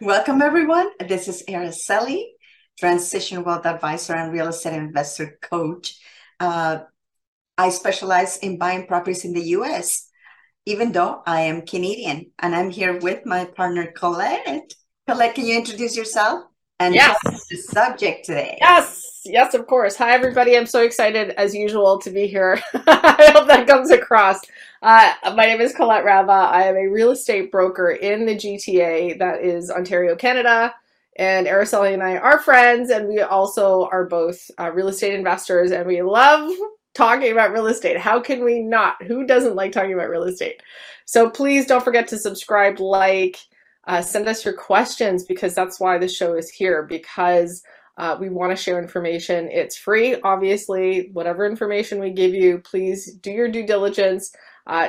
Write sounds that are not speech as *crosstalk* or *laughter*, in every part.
Welcome, everyone. This is Araceli, Transition Wealth Advisor and Real Estate Investor Coach. Uh, I specialize in buying properties in the US, even though I am Canadian. And I'm here with my partner, Colette. Colette, can you introduce yourself? And yes. the subject today. Yes, yes, of course. Hi, everybody. I'm so excited, as usual, to be here. *laughs* I hope that comes across. Uh, my name is Colette Rava. I am a real estate broker in the GTA, that is Ontario, Canada. And Araceli and I are friends, and we also are both uh, real estate investors, and we love talking about real estate. How can we not? Who doesn't like talking about real estate? So please don't forget to subscribe, like, uh, send us your questions because that's why the show is here because uh, we want to share information. It's free, obviously. Whatever information we give you, please do your due diligence. Uh,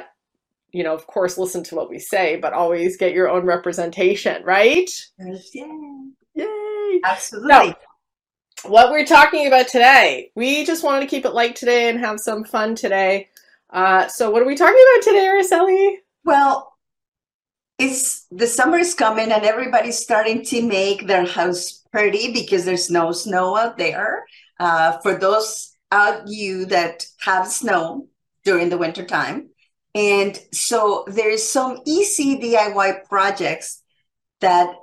you know, of course, listen to what we say, but always get your own representation, right? Yay. Yay! Absolutely. What we're talking about today, we just wanted to keep it light today and have some fun today. Uh, so, what are we talking about today, Araceli? Well, it's the summer is coming and everybody's starting to make their house pretty because there's no snow out there. Uh, for those out you that have snow during the winter time, and so there's some easy DIY projects that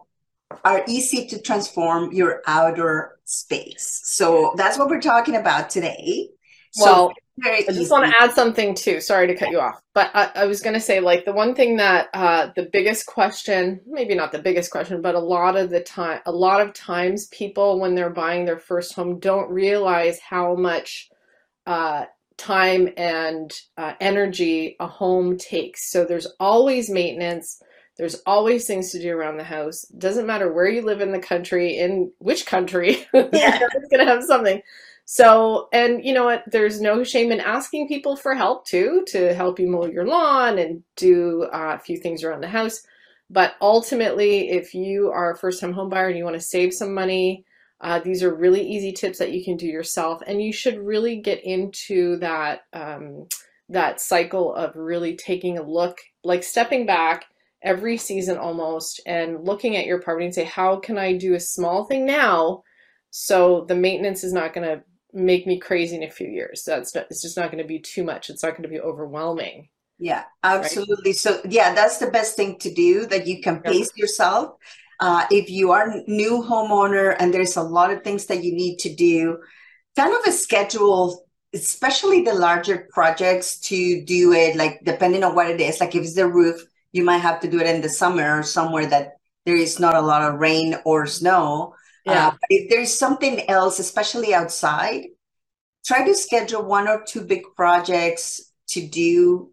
are easy to transform your outdoor space. So that's what we're talking about today. Well, so I just want to add something too. Sorry to cut you off, but I, I was going to say, like, the one thing that uh, the biggest question, maybe not the biggest question, but a lot of the time, a lot of times, people when they're buying their first home don't realize how much uh, time and uh, energy a home takes. So there's always maintenance. There's always things to do around the house. Doesn't matter where you live in the country, in which country, *laughs* yeah. it's going to have something. So, and you know what? There's no shame in asking people for help too, to help you mow your lawn and do uh, a few things around the house. But ultimately, if you are a first time home buyer and you want to save some money, uh, these are really easy tips that you can do yourself, and you should really get into that um, that cycle of really taking a look, like stepping back every season almost, and looking at your property and say, how can I do a small thing now, so the maintenance is not going to make me crazy in a few years. That's not, it's just not going to be too much. It's not going to be overwhelming. Yeah, absolutely. Right? So yeah, that's the best thing to do that you can pace yourself uh, if you are new homeowner and there's a lot of things that you need to do, kind of a schedule, especially the larger projects to do it, like depending on what it is, like if it's the roof, you might have to do it in the summer or somewhere that there is not a lot of rain or snow. Yeah. Uh, if there's something else, especially outside, try to schedule one or two big projects to do.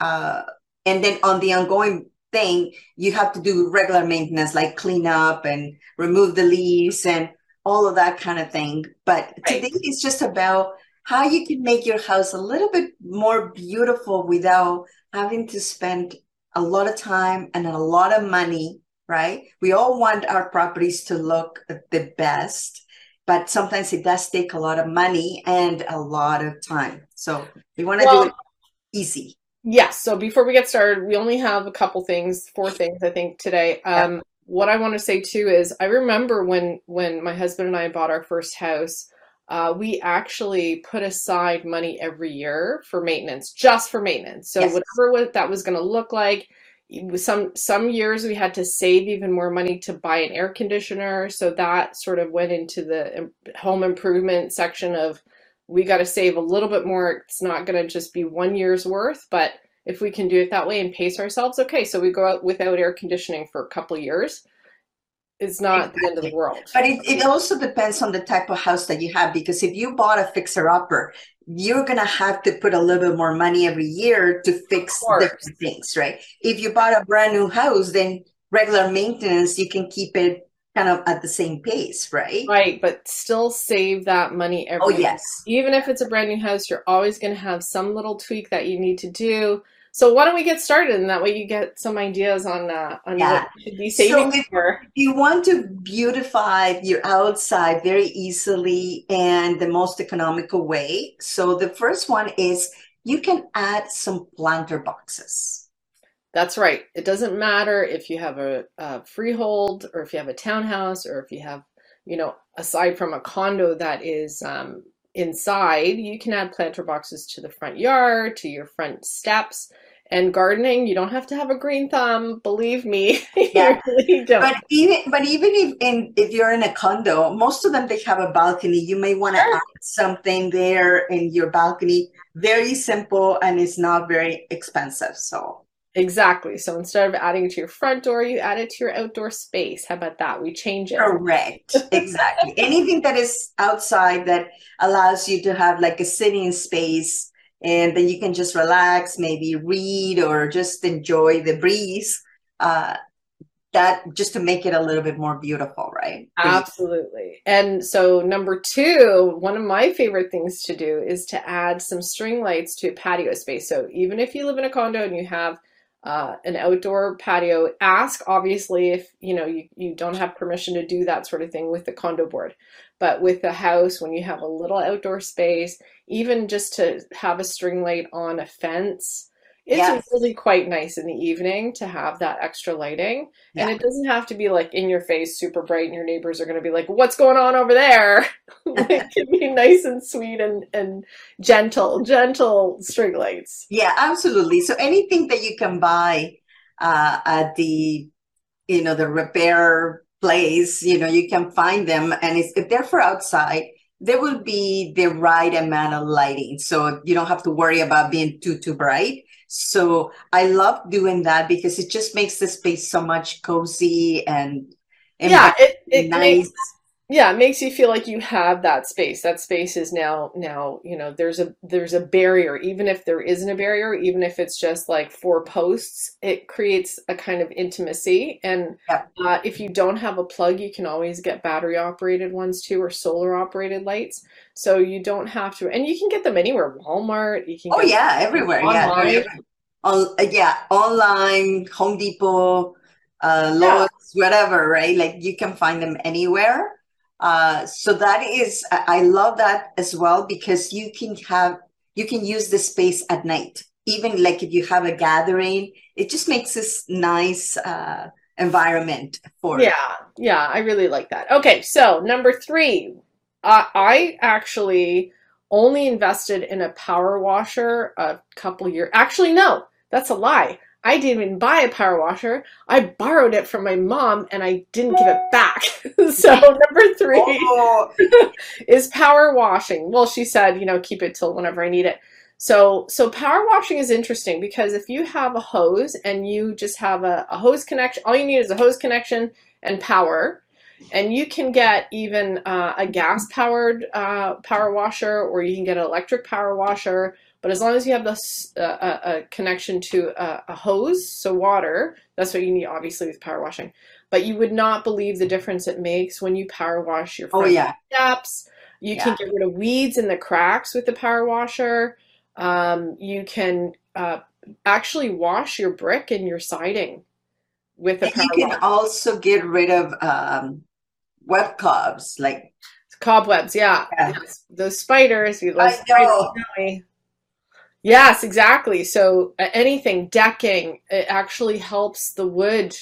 Uh, and then on the ongoing thing, you have to do regular maintenance like clean up and remove the leaves and all of that kind of thing. But right. today is just about how you can make your house a little bit more beautiful without having to spend a lot of time and a lot of money, right? We all want our properties to look the best, but sometimes it does take a lot of money and a lot of time. So we want to well, do it easy. Yes. So before we get started, we only have a couple things, four things I think today. Um, yeah. What I want to say too is I remember when when my husband and I bought our first house, uh, we actually put aside money every year for maintenance, just for maintenance. So yes. whatever what that was going to look like. Some some years we had to save even more money to buy an air conditioner, so that sort of went into the home improvement section of we got to save a little bit more. It's not going to just be one year's worth, but if we can do it that way and pace ourselves, okay. So we go out without air conditioning for a couple years. It's not exactly. the end of the world. But it, it also depends on the type of house that you have because if you bought a fixer upper, you're going to have to put a little bit more money every year to fix different things, right? If you bought a brand new house, then regular maintenance, you can keep it kind of at the same pace, right? Right, but still save that money every Oh, yes. Even if it's a brand new house, you're always going to have some little tweak that you need to do. So why don't we get started and that way you get some ideas on uh, on yeah. what you should be saving so if, for. If you want to beautify your outside very easily and the most economical way. So the first one is you can add some planter boxes. That's right. It doesn't matter if you have a, a, freehold or if you have a townhouse or if you have, you know, aside from a condo that is um, inside, you can add planter boxes to the front yard, to your front steps. And gardening, you don't have to have a green thumb. Believe me, *laughs* yeah. Really but even but even if in if you're in a condo, most of them they have a balcony. You may want to sure. add something there in your balcony. Very simple and it's not very expensive. So Exactly. So instead of adding it to your front door, you add it to your outdoor space. How about that? We change it. Correct. *laughs* Exactly. Anything that is outside that allows you to have like a sitting space and then you can just relax, maybe read or just enjoy the breeze. Uh, that just to make it a little bit more beautiful, right? Absolutely. And so, number two, one of my favorite things to do is to add some string lights to a patio space. So, even if you live in a condo and you have uh, an outdoor patio, ask obviously if you know you, you don't have permission to do that sort of thing with the condo board. But with the house, when you have a little outdoor space, even just to have a string light on a fence, it's yes. really quite nice in the evening to have that extra lighting. Yeah. And it doesn't have to be like in your face, super bright, and your neighbors are going to be like, what's going on over there? *laughs* *laughs* it can be nice and sweet and, and gentle, gentle string lights. Yeah, absolutely. So anything that you can buy uh, at the, you know, the repair place, you know, you can find them. And if they're for outside, there will be the right amount of lighting. So you don't have to worry about being too, too bright so I love doing that because it just makes the space so much cozy and, and yeah, it, it nice. Makes, yeah, it makes you feel like you have that space. That space is now now you know there's a there's a barrier. Even if there isn't a barrier, even if it's just like four posts, it creates a kind of intimacy. And yeah. uh, if you don't have a plug, you can always get battery operated ones too, or solar operated lights. So you don't have to, and you can get them anywhere. Walmart, you can. Oh yeah, everywhere. Online. Yeah, On, uh, yeah, online, Home Depot, uh, Lowe's, yeah. whatever. Right, like you can find them anywhere. Uh, so that is, I love that as well because you can have, you can use the space at night. Even like if you have a gathering, it just makes this nice uh, environment for. Yeah, yeah, I really like that. Okay, so number three, uh, I actually only invested in a power washer a couple years. Actually, no, that's a lie. I didn't even buy a power washer. I borrowed it from my mom and I didn't give it back. *laughs* so number three oh. is power washing. Well, she said, you know, keep it till whenever I need it. So so power washing is interesting because if you have a hose and you just have a, a hose connection, all you need is a hose connection and power and you can get even uh, a gas powered uh, power washer or you can get an electric power washer but as long as you have this uh, a, connection to a, a, hose so water that's what you need obviously with power washing but you would not believe the difference it makes when you power wash your oh yeah steps you yeah. can get rid of weeds in the cracks with the power washer um, you can uh, actually wash your brick and your siding with a power you can washer. also get rid of um, web cobs, like cobwebs. Yeah, yeah. Yes. those spiders. We love spiders, Yes, exactly. So uh, anything decking, it actually helps the wood.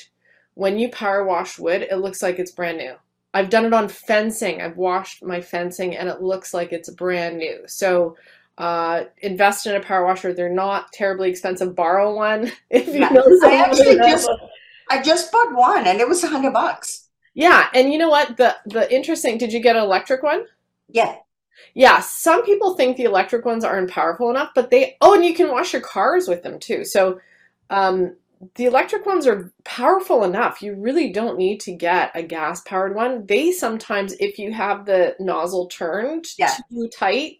When you power wash wood, it looks like it's brand new. I've done it on fencing. I've washed my fencing and it looks like it's brand new. So uh, invest in a power washer. They're not terribly expensive. Borrow one *laughs* if you know I actually just I just bought one and it was a hundred bucks. Yeah, and you know what? The the interesting. Did you get an electric one? Yeah. Yeah, some people think the electric ones aren't powerful enough, but they oh, and you can wash your cars with them too. So, um, the electric ones are powerful enough. You really don't need to get a gas powered one. They sometimes, if you have the nozzle turned yeah. too tight,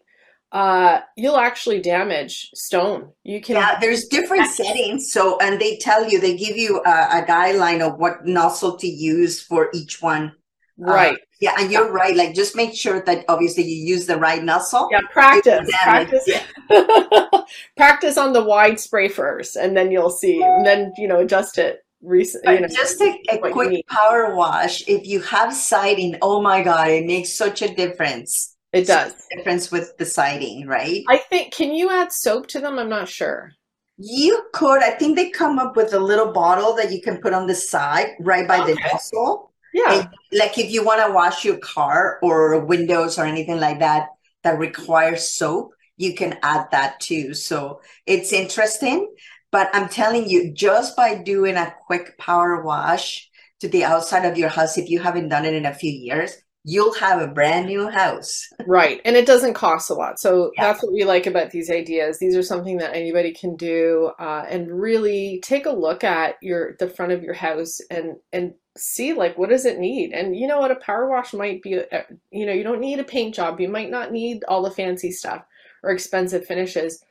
uh, you'll actually damage stone. You can. Yeah, there's different settings. So, and they tell you, they give you a, a guideline of what nozzle to use for each one. Uh, right. Uh, yeah, and you're right. Like, just make sure that obviously you use the right nozzle. Yeah, practice. Practice. Yeah. *laughs* practice on the wide spray first, and then you'll see. And then you know adjust it. Recent, you know, just a, a quick power wash. If you have siding, oh my god, it makes such a difference. It does. Difference with the siding, right? I think. Can you add soap to them? I'm not sure. You could, I think they come up with a little bottle that you can put on the side right by okay. the nozzle. Yeah. Like if you want to wash your car or windows or anything like that that requires soap, you can add that too. So it's interesting. But I'm telling you, just by doing a quick power wash to the outside of your house, if you haven't done it in a few years, you'll have a brand new house. right. And it doesn't cost a lot. So yeah. that's what we like about these ideas. These are something that anybody can do uh, and really take a look at your the front of your house and and see like what does it need and you know what a power wash might be uh, you know you don't need a paint job you might not need all the fancy stuff or expensive finishes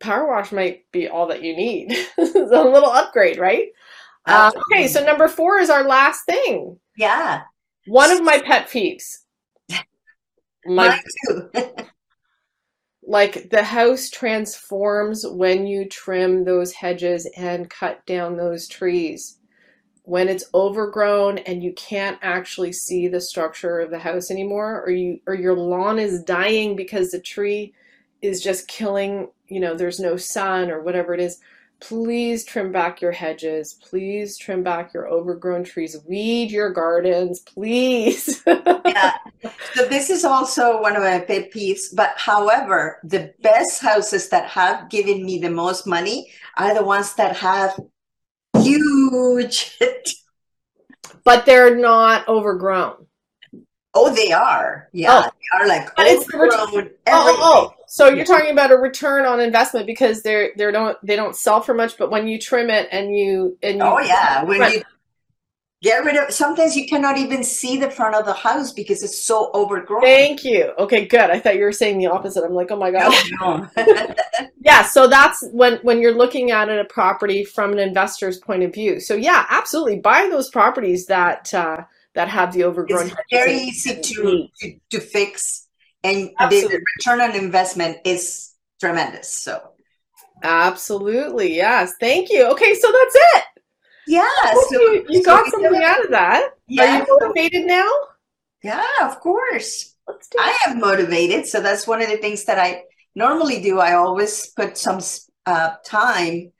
power wash might be all that you need *laughs* it's a little upgrade right uh, okay so number four is our last thing yeah one of my pet peeves. *laughs* My, too. *laughs* like the house transforms when you trim those hedges and cut down those trees. When it's overgrown and you can't actually see the structure of the house anymore, or you or your lawn is dying because the tree is just killing, you know, there's no sun or whatever it is please trim back your hedges. Please trim back your overgrown trees. Weed your gardens, please. *laughs* yeah. So this is also one of my pet peeves. But however, the best houses that have given me the most money are the ones that have huge. *laughs* but they're not overgrown. Oh, they are. Yeah, oh. they are like but it's the oh, oh, oh, so you're talking about a return on investment because they're they don't they don't sell for much, but when you trim it and you and you oh yeah, when you get rid of sometimes you cannot even see the front of the house because it's so overgrown. Thank you. Okay, good. I thought you were saying the opposite. I'm like, oh my god. No, no. *laughs* *laughs* yeah, so that's when when you're looking at a property from an investor's point of view. So yeah, absolutely, buy those properties that. Uh, that have the overgrown. It's very easy to, to, to fix, and Absolutely. the return on investment is tremendous. So, Absolutely, yes. Thank you. Okay, so that's it. Yeah, so you, you so got something out of that. Yeah. Are you motivated now? Yeah, of course. I am motivated, so that's one of the things that I normally do. I always put some uh, time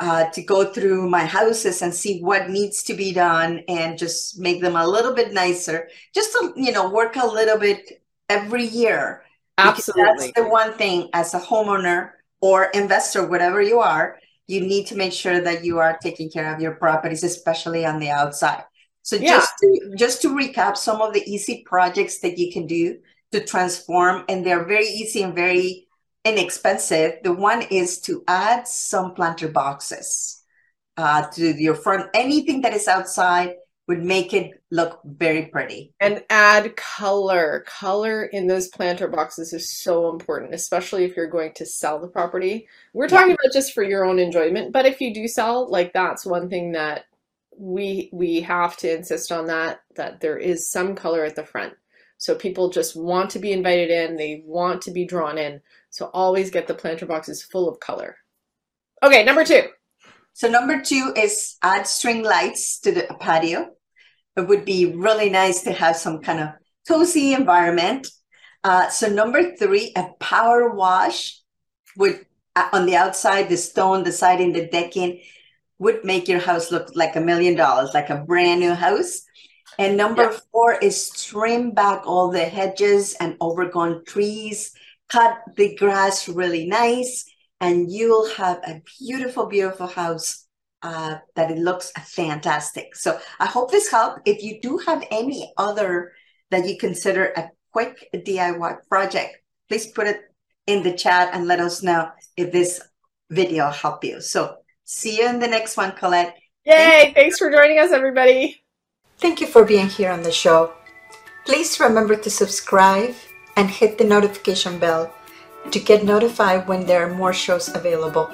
uh, to go through my houses and see what needs to be done and just make them a little bit nicer. Just to, you know, work a little bit every year. Absolutely. That's the one thing as a homeowner or investor, whatever you are, you need to make sure that you are taking care of your properties, especially on the outside. So yeah. just to, just to recap some of the easy projects that you can do to transform, and they're very easy and very inexpensive. The one is to add some planter boxes uh, to your front. Anything that is outside would make it look very pretty. And add color. Color in those planter boxes is so important, especially if you're going to sell the property. We're talking yeah. about just for your own enjoyment, but if you do sell, like that's one thing that we we have to insist on that that there is some color at the front. So people just want to be invited in, they want to be drawn in. So always get the planter boxes full of color. Okay, number two. So number two is add string lights to the patio. It would be really nice to have some kind of cozy environment. Uh, so number three, a power wash would uh, on the outside, the stone, the siding, the decking would make your house look like a million dollars, like a brand new house. And number four is trim back all the hedges and overgrown trees cut the grass really nice, and you'll have a beautiful, beautiful house uh, that it looks fantastic. So I hope this helped. If you do have any other that you consider a quick DIY project, please put it in the chat and let us know if this video helped you. So see you in the next one, Colette. Yay! Thank Thanks for joining us, everybody. Thank you for being here on the show. Please remember to subscribe and hit the notification bell to get notified when there are more shows available.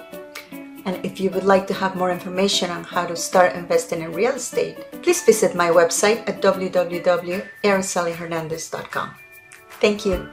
And if you would like to have more information on how to start investing in real estate, please visit my website at www.aracelyhernandez.com. Thank you.